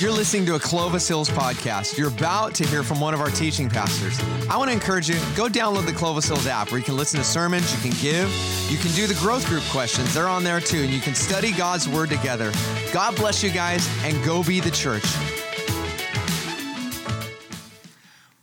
You're listening to a Clovis Hills podcast. You're about to hear from one of our teaching pastors. I want to encourage you, go download the Clovis Hills app where you can listen to sermons, you can give, you can do the growth group questions. They're on there too, and you can study God's word together. God bless you guys, and go be the church.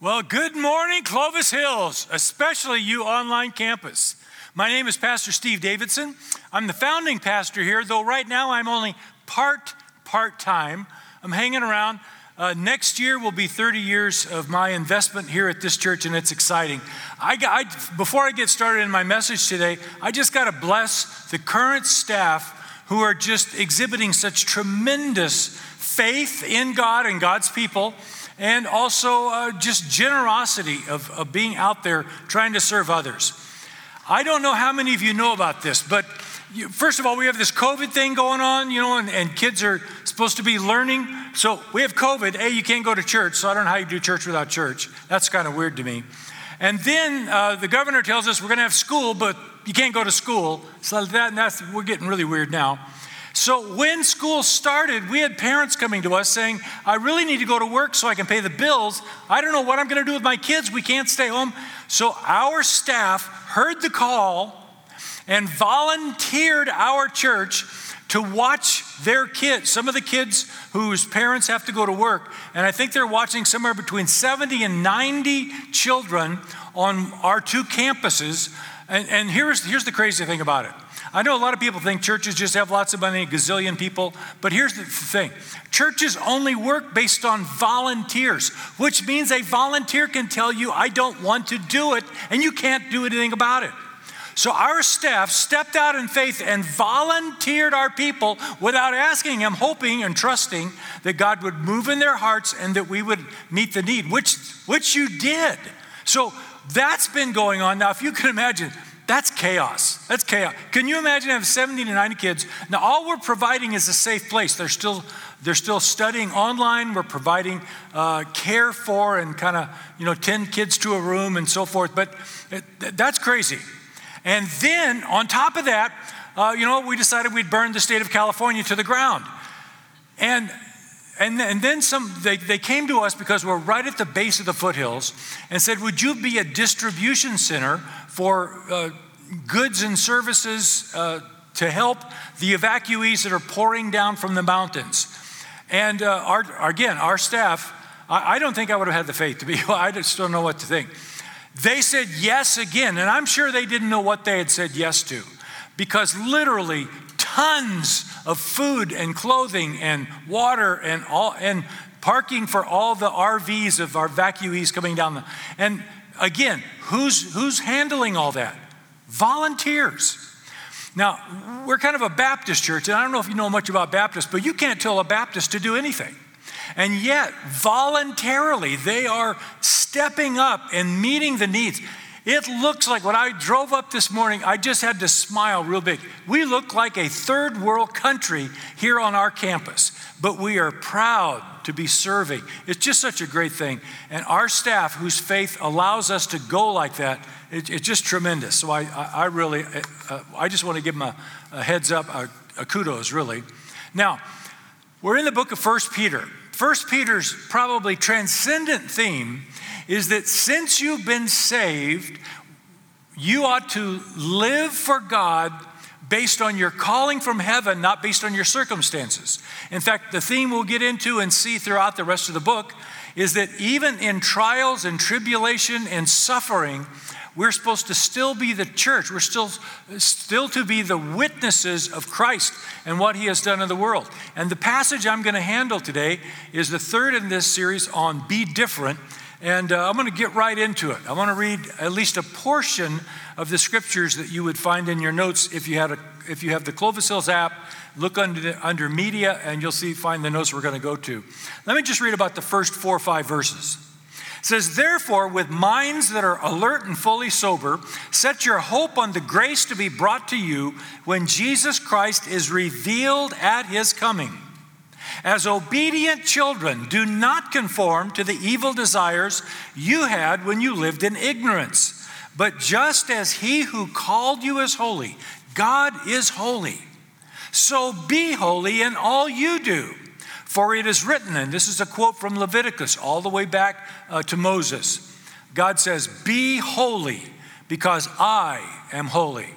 Well, good morning, Clovis Hills, especially you online campus. My name is Pastor Steve Davidson. I'm the founding pastor here, though right now I'm only part part time. I'm hanging around. Uh, next year will be 30 years of my investment here at this church, and it's exciting. I, I, before I get started in my message today, I just got to bless the current staff who are just exhibiting such tremendous faith in God and God's people, and also uh, just generosity of, of being out there trying to serve others. I don't know how many of you know about this, but you, first of all, we have this COVID thing going on, you know, and, and kids are supposed to be learning. So we have COVID. A, you can't go to church, so I don't know how you do church without church. That's kind of weird to me. And then uh, the governor tells us we're going to have school, but you can't go to school. So that, that's, we're getting really weird now. So when school started, we had parents coming to us saying, I really need to go to work so I can pay the bills. I don't know what I'm going to do with my kids. We can't stay home. So our staff heard the call and volunteered our church to watch their kids, some of the kids whose parents have to go to work. And I think they're watching somewhere between 70 and 90 children on our two campuses. And, and here's, here's the crazy thing about it. I know a lot of people think churches just have lots of money, gazillion people, but here's the thing churches only work based on volunteers, which means a volunteer can tell you, I don't want to do it, and you can't do anything about it. So our staff stepped out in faith and volunteered our people without asking Him, hoping and trusting that God would move in their hearts and that we would meet the need, which, which you did. So that's been going on. Now, if you can imagine, that's chaos. That's chaos. Can you imagine having 70 to 90 kids? Now, all we're providing is a safe place. They're still, they're still studying online. We're providing uh, care for and kind of, you know, 10 kids to a room and so forth. But it, that's crazy. And then on top of that, uh, you know, we decided we'd burn the state of California to the ground. And and, and then some, they, they came to us because we're right at the base of the foothills and said, Would you be a distribution center for uh, goods and services uh, to help the evacuees that are pouring down from the mountains? And uh, our, again, our staff, I, I don't think I would have had the faith to be, I just don't know what to think. They said yes again, and I'm sure they didn't know what they had said yes to because literally tons of food and clothing and water and all and parking for all the RVs of our evacuees coming down the and again, who's who's handling all that? Volunteers. Now, we're kind of a Baptist church, and I don't know if you know much about Baptists, but you can't tell a Baptist to do anything. And yet, voluntarily, they are stepping up and meeting the needs. It looks like when I drove up this morning, I just had to smile real big. We look like a third world country here on our campus, but we are proud to be serving. It's just such a great thing. And our staff, whose faith allows us to go like that, it, it's just tremendous. So I, I, I really, uh, I just want to give them a, a heads up, a, a kudos, really. Now, we're in the book of First Peter. First Peter's probably transcendent theme is that since you've been saved, you ought to live for God based on your calling from heaven, not based on your circumstances. In fact, the theme we'll get into and see throughout the rest of the book is that even in trials and tribulation and suffering, we're supposed to still be the church. We're still, still to be the witnesses of Christ and what he has done in the world. And the passage I'm going to handle today is the third in this series on Be Different. And uh, I'm going to get right into it. I want to read at least a portion of the scriptures that you would find in your notes if you, had a, if you have the Clovis Hills app. Look under, the, under media and you'll see, find the notes we're going to go to. Let me just read about the first four or five verses says, Therefore, with minds that are alert and fully sober, set your hope on the grace to be brought to you when Jesus Christ is revealed at his coming. As obedient children, do not conform to the evil desires you had when you lived in ignorance. But just as he who called you is holy, God is holy. So be holy in all you do For it is written, and this is a quote from Leviticus all the way back uh, to Moses. God says, Be holy because I am holy.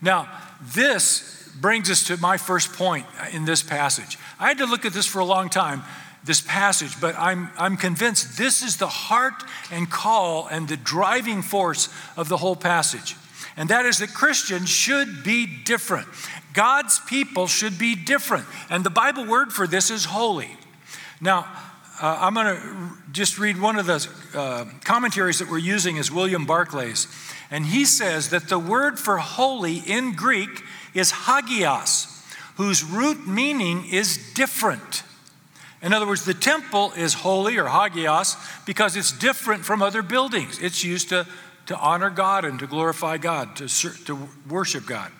Now, this brings us to my first point in this passage. I had to look at this for a long time, this passage, but I'm, I'm convinced this is the heart and call and the driving force of the whole passage. And that is that Christians should be different. God's people should be different. And the Bible word for this is holy. Now, uh, I'm going to just read one of the uh, commentaries that we're using is William Barclay's. And he says that the word for holy in Greek is hagios, whose root meaning is different. In other words, the temple is holy or hagios because it's different from other buildings. It's used to, to honor God and to glorify God, to, to worship God.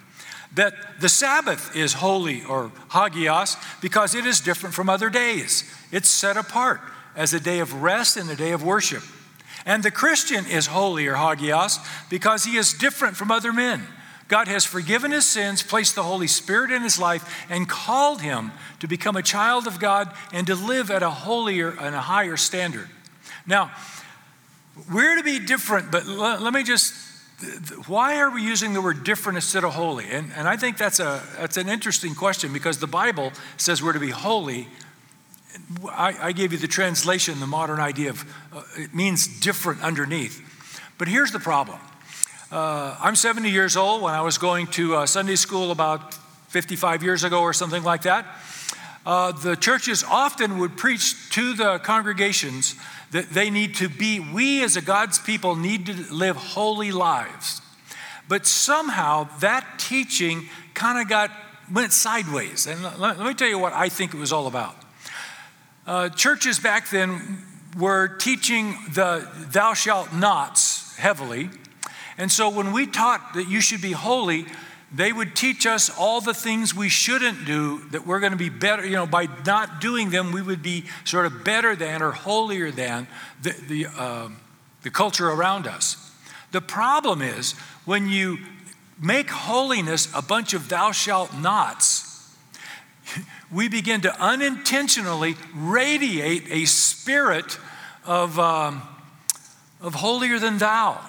That the Sabbath is holy or hagios because it is different from other days. It's set apart as a day of rest and a day of worship. And the Christian is holy or hagios because he is different from other men. God has forgiven his sins, placed the Holy Spirit in his life, and called him to become a child of God and to live at a holier and a higher standard. Now, we're to be different, but let, let me just why are we using the word different instead of holy? And, and I think that's, a, that's an interesting question because the Bible says we're to be holy I, I gave you the translation, the modern idea of uh, it means different underneath. But here's the problem. Uh, I'm 70 years old. When I was going to uh, Sunday school about 55 years ago or something like that, uh, the churches often would preach to the congregations that they need to be, we as a God's people need to live holy lives. But somehow that teaching kind of got went sideways. And let, let me tell you what I think it was all about. Uh, churches back then were teaching the thou shalt nots heavily. And so when we taught that you should be holy, they would teach us all the things we shouldn't do that we're going to be better, you know, by not doing them, we would be sort of better than or holier than the, the, uh, the culture around us. The problem is when you make holiness a bunch of thou shalt nots, we begin to unintentionally radiate a spirit of, um, of holier than thou.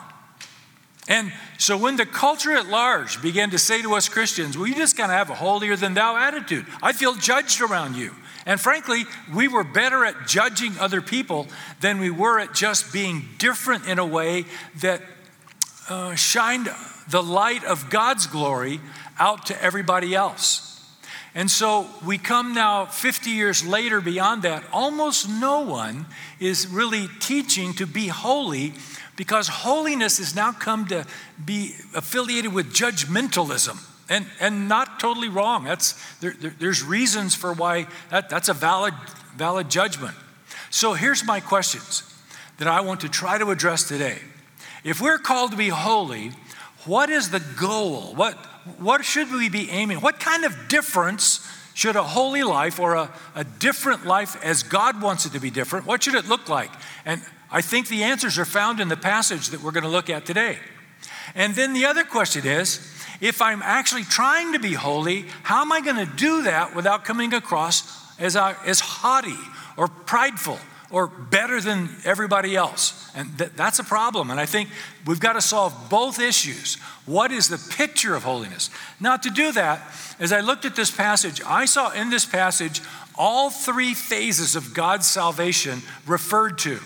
And so when the culture at large began to say to us Christians, well, you just kind of have a holier than thou attitude. I feel judged around you. And frankly, we were better at judging other people than we were at just being different in a way that uh, shined the light of God's glory out to everybody else. And so we come now 50 years later beyond that, almost no one is really teaching to be holy because holiness has now come to be affiliated with judgmentalism. And, and not totally wrong. That's, there, there, there's reasons for why that, that's a valid, valid judgment. So here's my questions that I want to try to address today. If we're called to be holy, what is the goal? What, what should we be aiming? What kind of difference should a holy life or a, a different life as God wants it to be different, what should it look like? And I think the answers are found in the passage that we're going to look at today. And then the other question is if I'm actually trying to be holy, how am I going to do that without coming across as, uh, as haughty or prideful or better than everybody else. And th- that's a problem. And I think we've got to solve both issues. What is the picture of holiness? Now, to do that, as I looked at this passage, I saw in this passage all three phases of God's salvation referred to.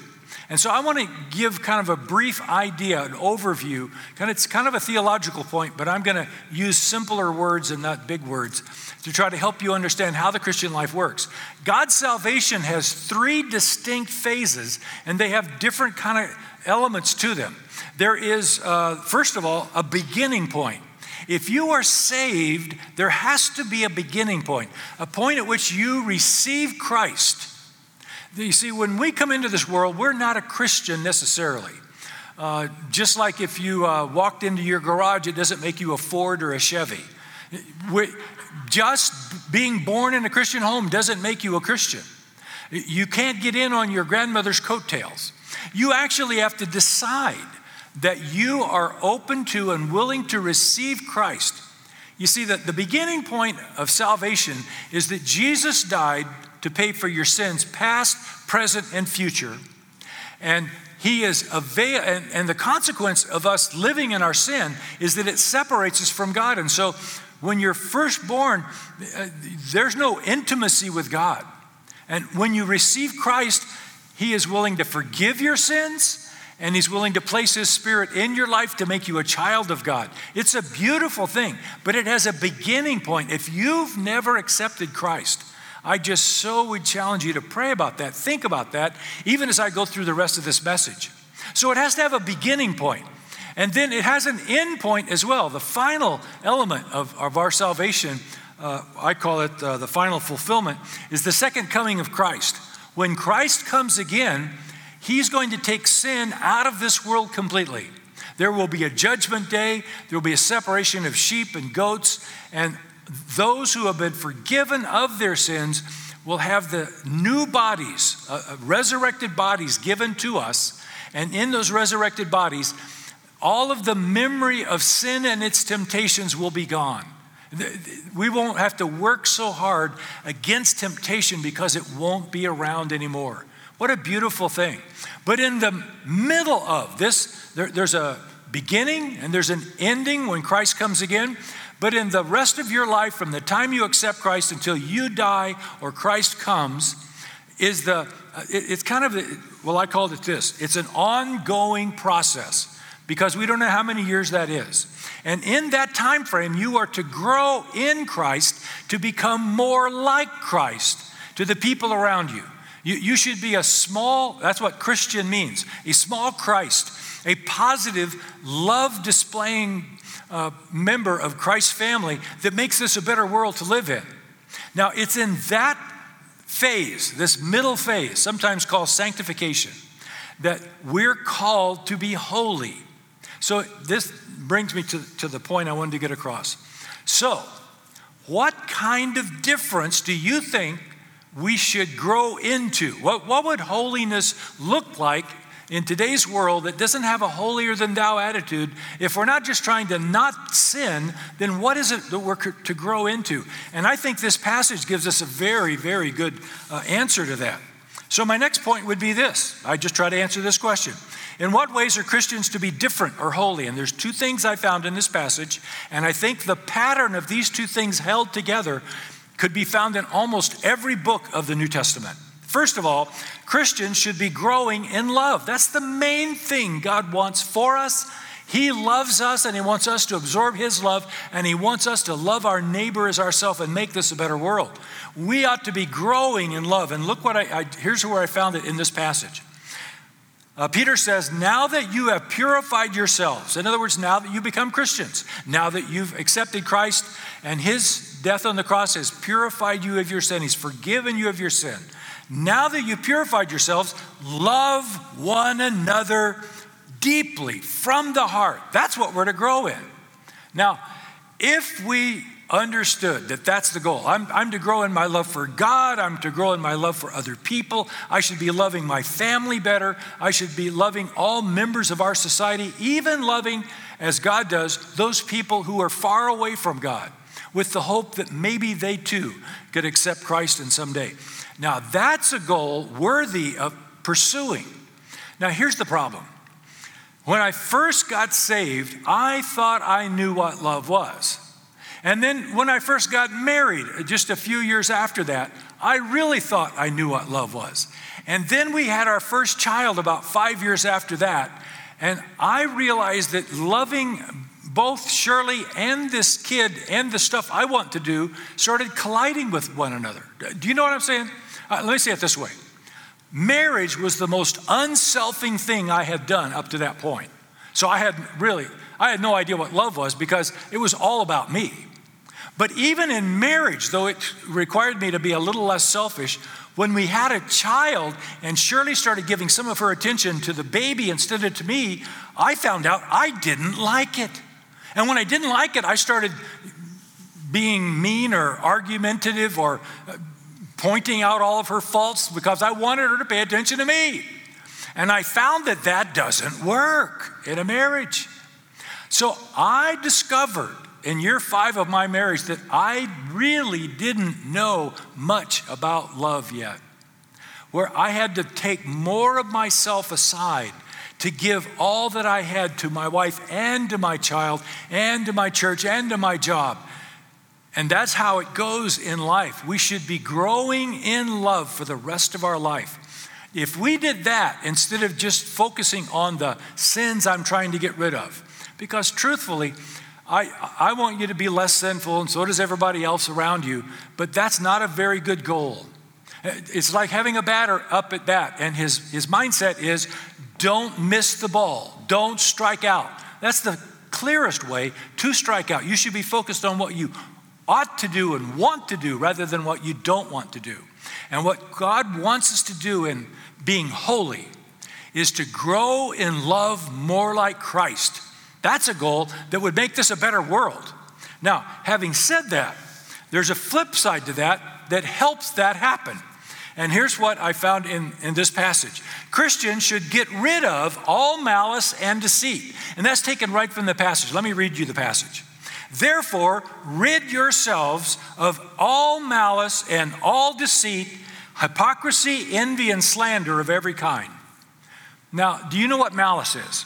And so I want to give kind of a brief idea, an overview. Kind of, it's kind of a theological point, but I'm going to use simpler words and not big words to try to help you understand how the Christian life works. God's salvation has three distinct phases, and they have different kind of elements to them. There is, uh, first of all, a beginning point. If you are saved, there has to be a beginning point, a point at which you receive Christ. You see, when we come into this world, we're not a Christian necessarily. Uh, just like if you uh, walked into your garage, it doesn't make you a Ford or a Chevy. We, just being born in a Christian home doesn't make you a Christian. You can't get in on your grandmother's coattails. You actually have to decide that you are open to and willing to receive Christ. You see, that the beginning point of salvation is that Jesus died to pay for your sins, past, present, and future. And he is avail and, and the consequence of us living in our sin is that it separates us from God. And so when you're first born, uh, there's no intimacy with God. And when you receive Christ, He is willing to forgive your sins and He's willing to place His Spirit in your life to make you a child of God. It's a beautiful thing, but it has a beginning point. If you've never accepted Christ, I just so would challenge you to pray about that, think about that, even as I go through the rest of this message. So it has to have a beginning point. And then it has an end point as well. The final element of, of our salvation, uh, I call it uh, the final fulfillment, is the second coming of Christ. When Christ comes again, he's going to take sin out of this world completely. There will be a judgment day, there will be a separation of sheep and goats, and those who have been forgiven of their sins will have the new bodies, uh, uh resurrected bodies given to us. And in those resurrected bodies, all of the memory of sin and its temptations will be gone. We won't have to work so hard against temptation because it won't be around anymore. What a beautiful thing. But in the middle of this, there, there's a beginning and there's an ending when Christ comes again. But in the rest of your life, from the time you accept Christ until you die or Christ comes, is the, uh, it's kind of, well, I called it this it's an ongoing process because we don't know how many years that is. And in that time frame, you are to grow in Christ to become more like Christ to the people around you. You, you should be a small, that's what Christian means, a small Christ, a positive, love displaying uh, member of Christ's family that makes this a better world to live in. Now, it's in that phase, this middle phase, sometimes called sanctification, that we're called to be holy. So this brings me to, to the point I wanted to get across. So, what kind of difference do you think we should grow into? What, what would holiness look like in today's world that doesn't have a holier than thou attitude? If we're not just trying to not sin, then what is it that we're to grow into? And I think this passage gives us a very, very good uh, answer to that. So, my next point would be this I just try to answer this question. In what ways are Christians to be different or holy? And there's two things I found in this passage, and I think the pattern of these two things held together could be found in almost every book of the New Testament. First of all, Christians should be growing in love. That's the main thing God wants for us. He loves us and He wants us to absorb His love and He wants us to love our neighbor as ourselves and make this a better world. We ought to be growing in love. And look what I, I here's where I found it in this passage. Uh, Peter says, Now that you have purified yourselves, in other words, now that you become Christians, now that you've accepted Christ and his death on the cross has purified you of your sin, he's forgiven you of your sin. Now that you've purified yourselves, love one another deeply from the heart. That's what we're to grow in. Now, if we understood that that's the goal. I'm, I'm to grow in my love for God. I'm to grow in my love for other people. I should be loving my family better. I should be loving all members of our society, even loving, as God does, those people who are far away from God, with the hope that maybe they too could accept Christ in some day. Now, that's a goal worthy of pursuing. Now, here's the problem. When I first got saved, I thought I knew what love was. And then when I first got married, just a few years after that, I really thought I knew what love was. And then we had our first child about five years after that. And I realized that loving both Shirley and this kid and the stuff I want to do started colliding with one another. Do you know what I'm saying? Uh, let me say it this way marriage was the most unselfing thing I had done up to that point. So I had really, I had no idea what love was because it was all about me. But even in marriage, though it required me to be a little less selfish, when we had a child and Shirley started giving some of her attention to the baby instead of to me, I found out I didn't like it. And when I didn't like it, I started being mean or argumentative or uh, pointing out all of her faults because I wanted her to pay attention to me. And I found that that doesn't work in a marriage. So I discovered in year five of my marriage that I really didn't know much about love yet, where I had to take more of myself aside to give all that I had to my wife and to my child and to my church and to my job. And that's how it goes in life. We should be growing in love for the rest of our life. If we did that instead of just focusing on the sins I'm trying to get rid of, because truthfully, I, I want you to be less sinful, and so does everybody else around you, but that's not a very good goal. It's like having a batter up at bat, and his, his mindset is don't miss the ball, don't strike out. That's the clearest way to strike out. You should be focused on what you ought to do and want to do rather than what you don't want to do. And what God wants us to do in being holy is to grow in love more like Christ. That's a goal that would make this a better world. Now, having said that, there's a flip side to that that helps that happen. And here's what I found in, in this passage Christians should get rid of all malice and deceit. And that's taken right from the passage. Let me read you the passage. Therefore, rid yourselves of all malice and all deceit, hypocrisy, envy, and slander of every kind. Now, do you know what malice is?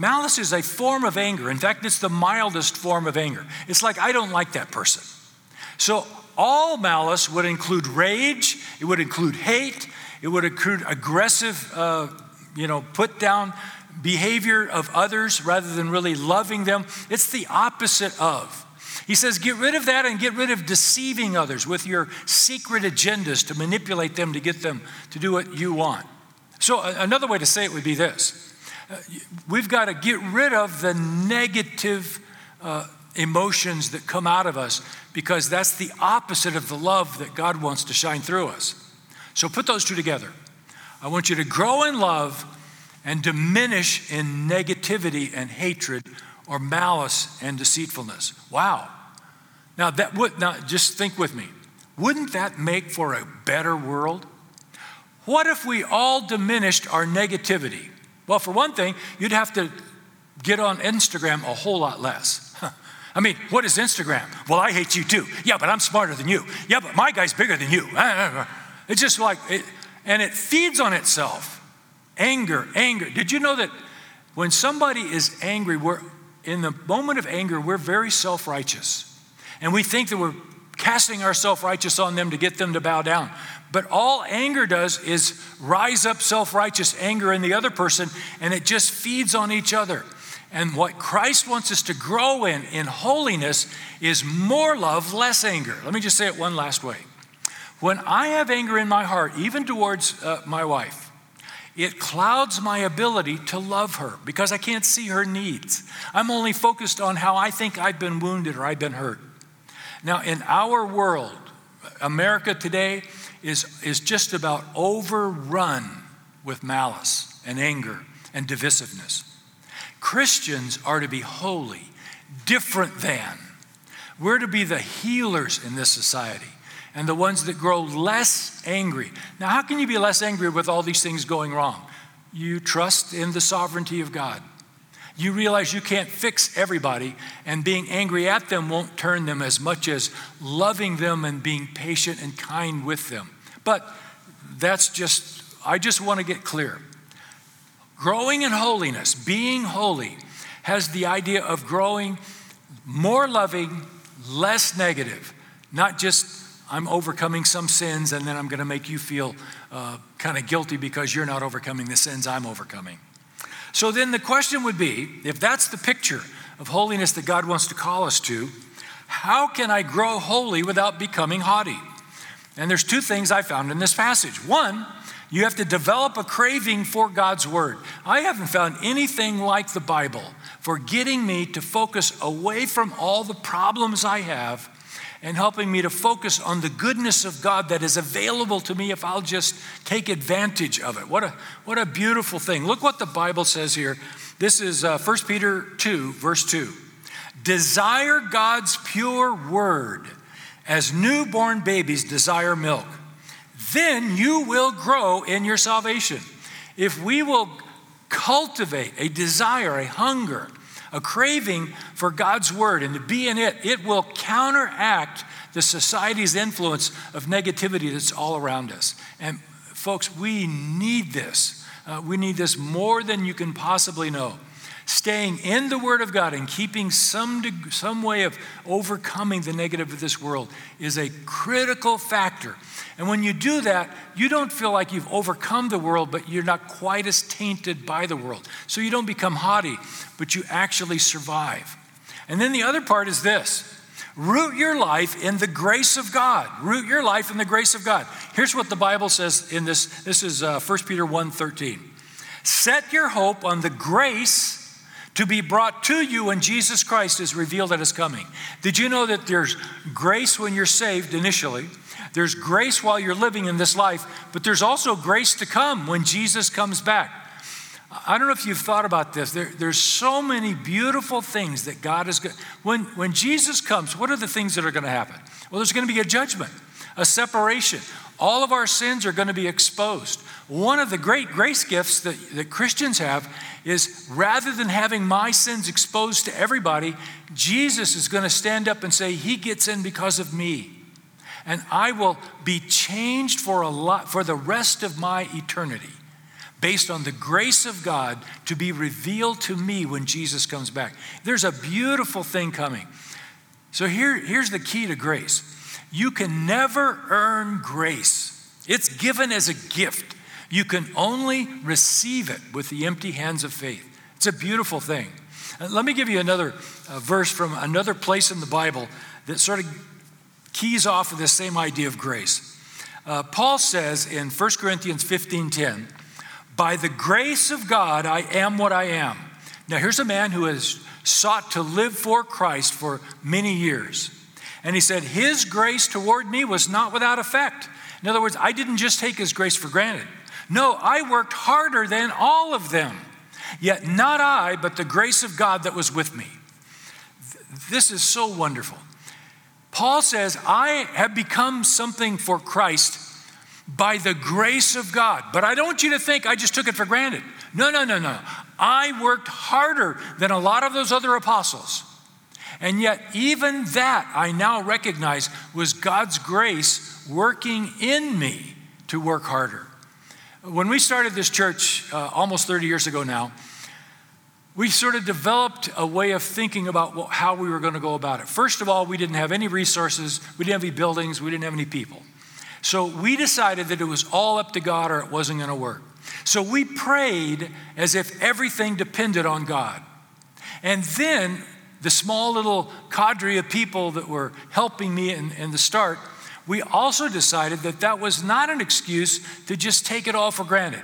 Malice is a form of anger. In fact, it's the mildest form of anger. It's like, I don't like that person. So, all malice would include rage, it would include hate, it would include aggressive, uh, you know, put down behavior of others rather than really loving them. It's the opposite of. He says, get rid of that and get rid of deceiving others with your secret agendas to manipulate them to get them to do what you want. So, another way to say it would be this we've got to get rid of the negative uh, emotions that come out of us because that's the opposite of the love that God wants to shine through us. So put those two together. I want you to grow in love and diminish in negativity and hatred or malice and deceitfulness. Wow. Now that would now just think with me. Wouldn't that make for a better world? What if we all diminished our negativity? Well, for one thing, you'd have to get on Instagram a whole lot less. I mean, what is Instagram? Well, I hate you too. Yeah, but I'm smarter than you. Yeah, but my guy's bigger than you. Ah, ah, ah. It's just like, it, and it feeds on itself. Anger, anger. Did you know that when somebody is angry, we're in the moment of anger, we're very self righteous. And we think that we're casting our self righteous on them to get them to bow down. But all anger does is rise up self righteous anger in the other person, and it just feeds on each other. And what Christ wants us to grow in, in holiness, is more love, less anger. Let me just say it one last way. When I have anger in my heart, even towards uh, my wife, it clouds my ability to love her because I can't see her needs. I'm only focused on how I think I've been wounded or I've been hurt. Now, in our world, America today is, is just about overrun with malice and anger and divisiveness. Christians are to be holy, different than. We're to be the healers in this society and the ones that grow less angry. Now, how can you be less angry with all these things going wrong? You trust in the sovereignty of God. You realize you can't fix everybody, and being angry at them won't turn them as much as loving them and being patient and kind with them. But that's just, I just want to get clear. Growing in holiness, being holy, has the idea of growing more loving, less negative, not just I'm overcoming some sins and then I'm going to make you feel uh, kind of guilty because you're not overcoming the sins I'm overcoming. So then the question would be if that's the picture of holiness that God wants to call us to, how can I grow holy without becoming haughty? And there's two things I found in this passage. One, you have to develop a craving for God's Word. I haven't found anything like the Bible for getting me to focus away from all the problems I have and helping me to focus on the goodness of God that is available to me if I'll just take advantage of it. What a, what a beautiful thing. Look what the Bible says here. This is uh, 1 Peter 2, verse 2. Desire God's pure word as newborn babies desire milk then you will grow in your salvation. If we will cultivate a desire, a hunger, a craving for God's word and to be in it, it will counteract the society's influence of negativity that's all around us. And folks, we need this. Uh, we need this more than you can possibly know. Staying in the Word of God and keeping some, deg- some way of overcoming the negative of this world is a critical factor. And when you do that, you don't feel like you've overcome the world, but you're not quite as tainted by the world. So you don't become haughty, but you actually survive. And then the other part is this root your life in the grace of God. Root your life in the grace of God. Here's what the Bible says in this this is uh, 1 Peter 1:13. Set your hope on the grace to be brought to you when Jesus Christ is revealed at his coming. Did you know that there's grace when you're saved initially? There's grace while you're living in this life, but there's also grace to come when Jesus comes back. I don't know if you've thought about this. There, there's so many beautiful things that God is going when when Jesus comes, what are the things that are going to happen? Well, there's going to be a judgment, a separation. All of our sins are going to be exposed. One of the great grace gifts that, that Christians have is rather than having my sins exposed to everybody, Jesus is going to stand up and say, He gets in because of me. And I will be changed for, a lot, for the rest of my eternity based on the grace of God to be revealed to me when Jesus comes back. There's a beautiful thing coming. So here, here's the key to grace you can never earn grace, it's given as a gift. You can only receive it with the empty hands of faith. It's a beautiful thing. Uh, let me give you another uh, verse from another place in the Bible that sort of keys off of this same idea of grace. Uh, Paul says in 1 Corinthians 15:10, "By the grace of God I am what I am." Now here's a man who has sought to live for Christ for many years. And he said, His grace toward me was not without effect. In other words, I didn't just take His grace for granted. No, I worked harder than all of them. Yet not I, but the grace of God that was with me. This is so wonderful. Paul says, I have become something for Christ by the grace of God. But I don't want you to think I just took it for granted. No, no, no, no. I worked harder than a lot of those other apostles. And yet, even that I now recognize was God's grace working in me to work harder. When we started this church uh, almost 30 years ago now, we sort of developed a way of thinking about how we were going to go about it. First of all, we didn't have any resources, we didn't have any buildings, we didn't have any people. So we decided that it was all up to God or it wasn't going to work. So we prayed as if everything depended on God. And then the small little cadre of people that were helping me in, in the start, we also decided that that was not an excuse to just take it all for granted.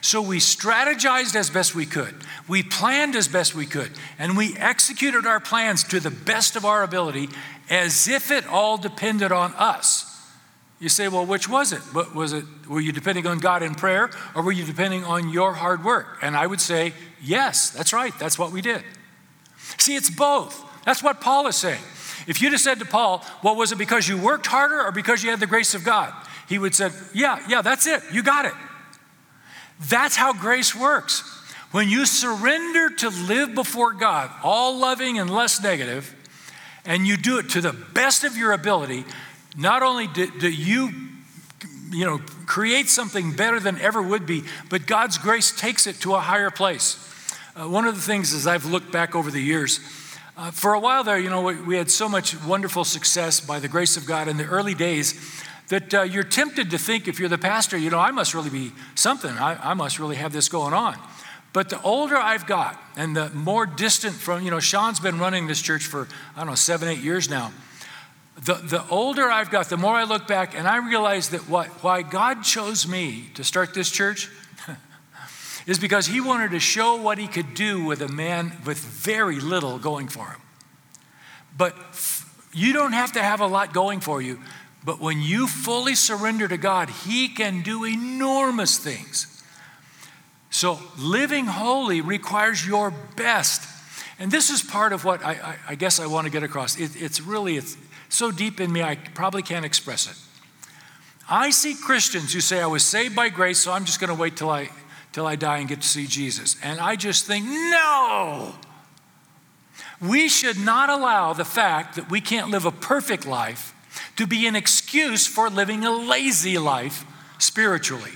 So we strategized as best we could. We planned as best we could. And we executed our plans to the best of our ability as if it all depended on us. You say, well, which was it? What was it? Were you depending on God in prayer or were you depending on your hard work? And I would say, yes, that's right. That's what we did. See, it's both. That's what Paul is saying. If you'd have said to Paul, well, was it because you worked harder or because you had the grace of God? He would have said, yeah, yeah, that's it. You got it. That's how grace works. When you surrender to live before God, all loving and less negative, and you do it to the best of your ability, not only do, do you you know create something better than ever would be, but God's grace takes it to a higher place. Uh, one of the things as I've looked back over the years, uh, for a while there, you know, we, we, had so much wonderful success by the grace of God in the early days that uh, you're tempted to think if you're the pastor, you know, I must really be something. I, I must really have this going on. But the older I've got and the more distant from, you know, Sean's been running this church for, I don't know, seven, eight years now. The, the older I've got, the more I look back and I realize that what, why God chose me to start this church is because he wanted to show what he could do with a man with very little going for him. But you don't have to have a lot going for you, but when you fully surrender to God, he can do enormous things. So living holy requires your best. And this is part of what I, I, I guess I want to get across. It, it's really it's so deep in me, I probably can't express it. I see Christians who say, I was saved by grace, so I'm just going to wait till I till I die and get to see Jesus. And I just think, no, We should not allow the fact that we can't live a perfect life to be an excuse for living a lazy life spiritually.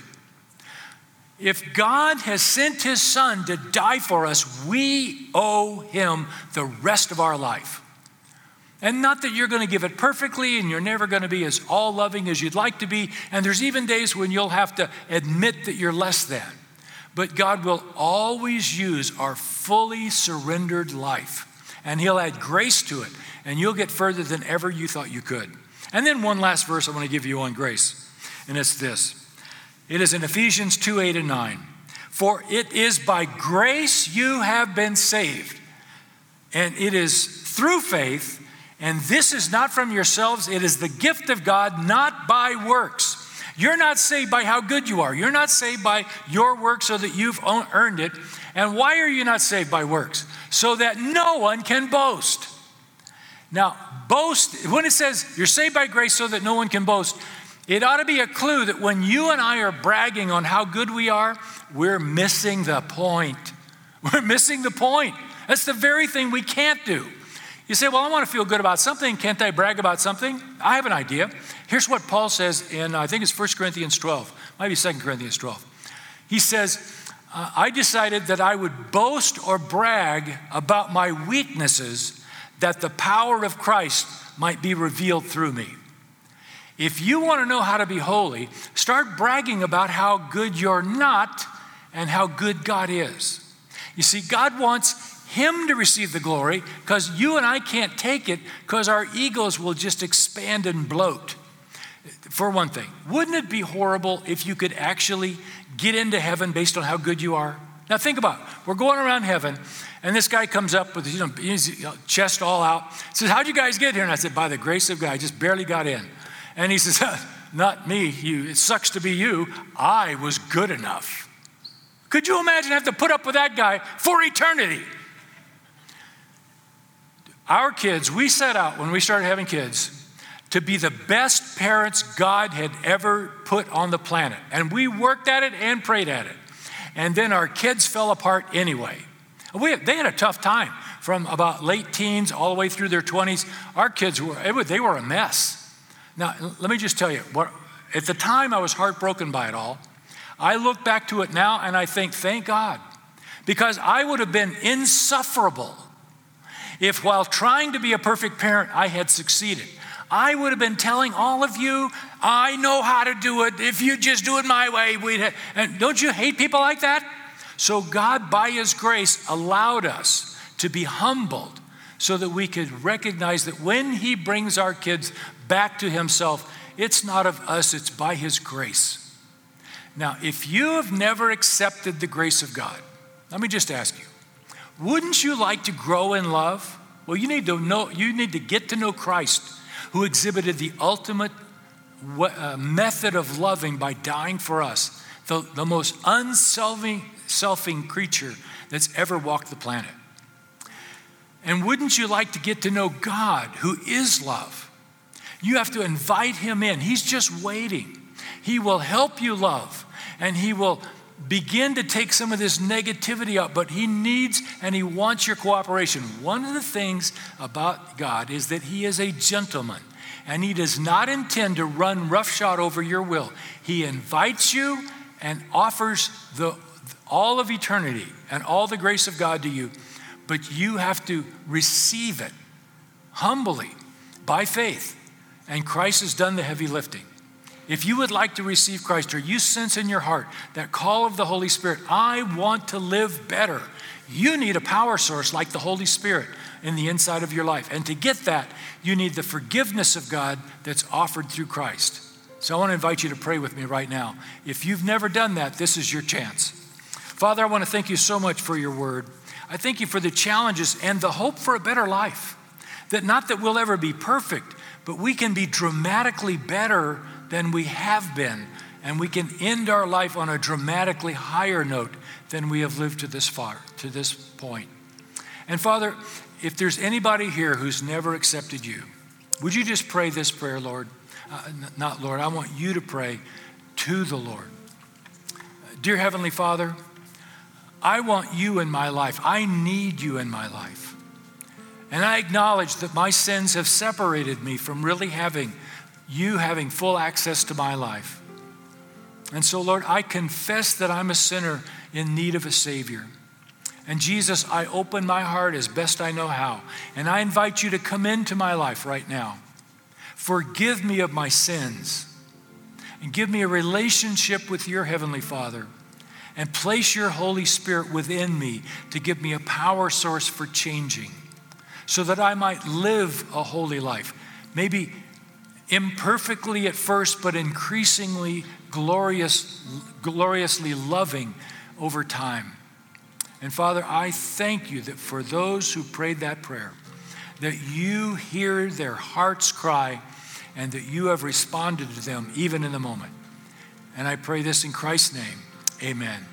If God has sent his son to die for us, we owe him the rest of our life. And not that you're going to give it perfectly and you're never going to be as all loving as you'd like to be. And there's even days when you'll have to admit that you're less than. But God will always use our fully surrendered life. And He'll add grace to it. And you'll get further than ever you thought you could. And then one last verse I want to give you on grace. And it's this it is in Ephesians 2 8 and 9. For it is by grace you have been saved. And it is through faith and this is not from yourselves, it is the gift of God, not by works. You're not saved by how good you are. You're not saved by your work so that you've earned it. And why are you not saved by works? So that no one can boast. Now, boast, when it says you're saved by grace so that no one can boast, it ought to be a clue that when you and I are bragging on how good we are, we're missing the point. We're missing the point. That's the very thing we can't do. You say, Well, I want to feel good about something. Can't I brag about something? I have an idea. Here's what Paul says in, I think it's 1 Corinthians 12, might be 2 Corinthians 12. He says, uh, I decided that I would boast or brag about my weaknesses that the power of Christ might be revealed through me. If you want to know how to be holy, start bragging about how good you're not and how good God is. You see, God wants him to receive the glory because you and I can't take it because our egos will just expand and bloat. For one thing, wouldn't it be horrible if you could actually get into heaven based on how good you are? Now think about it. We're going around heaven, and this guy comes up with you know, his chest all out, says, How'd you guys get here? And I said, By the grace of God, I just barely got in. And he says, Not me, you. It sucks to be you. I was good enough. Could you imagine have to put up with that guy for eternity? Our kids, we set out when we started having kids to be the best parents God had ever put on the planet. And we worked at it and prayed at it. And then our kids fell apart anyway. They had a tough time from about late teens all the way through their 20s. Our kids were, was, they were a mess. Now, let me just tell you, what, at the time I was heartbroken by it all. I look back to it now and I think, thank God, because I would have been insufferable if while trying to be a perfect parent, I had succeeded. I would have been telling all of you, I know how to do it. If you just do it my way, we'd have. And don't you hate people like that? So God, by His grace, allowed us to be humbled so that we could recognize that when He brings our kids back to Himself, it's not of us, it's by His grace. Now, if you have never accepted the grace of God, let me just ask you wouldn't you like to grow in love? Well, you need to know, you need to get to know Christ, who exhibited the ultimate uh, method of loving by dying for us, the, the most unselfing selfing creature that's ever walked the planet. And wouldn't you like to get to know God, who is love? You have to invite him in. He's just waiting. He will help you love, and he will begin to take some of this negativity out, but He needs and He wants your cooperation. One of the things about God is that He is a gentleman and He does not intend to run roughshod over your will. He invites you and offers the, all of eternity and all the grace of God to you, but you have to receive it humbly by faith. And Christ has done the heavy lifting. If you would like to receive Christ or you sense in your heart that call of the Holy Spirit, I want to live better, you need a power source like the Holy Spirit in the inside of your life. And to get that, you need the forgiveness of God that's offered through Christ. So I want to invite you to pray with me right now. If you've never done that, this is your chance. Father, I want to thank you so much for your word. I thank you for the challenges and the hope for a better life. That not that we'll ever be perfect, but we can be dramatically better than we have been, and we can end our life on a dramatically higher note than we have lived to this far, to this point. And Father, if there's anybody here who's never accepted you, would you just pray this prayer, Lord? Uh, not Lord, I want you to pray to the Lord. Dear Heavenly Father, I want you in my life. I need you in my life. And I acknowledge that my sins have separated me from really having you having full access to my life. And so, Lord, I confess that I'm a sinner in need of a Savior. And Jesus, I open my heart as best I know how. And I invite you to come into my life right now. Forgive me of my sins and give me a relationship with your Heavenly Father. And place your Holy Spirit within me to give me a power source for changing so that I might live a holy life. Maybe imperfectly at first, but increasingly glorious, gloriously loving over time. And Father, I thank you that for those who prayed that prayer, that you hear their hearts cry and that you have responded to them even in the moment. And I pray this in Christ's name. Amen.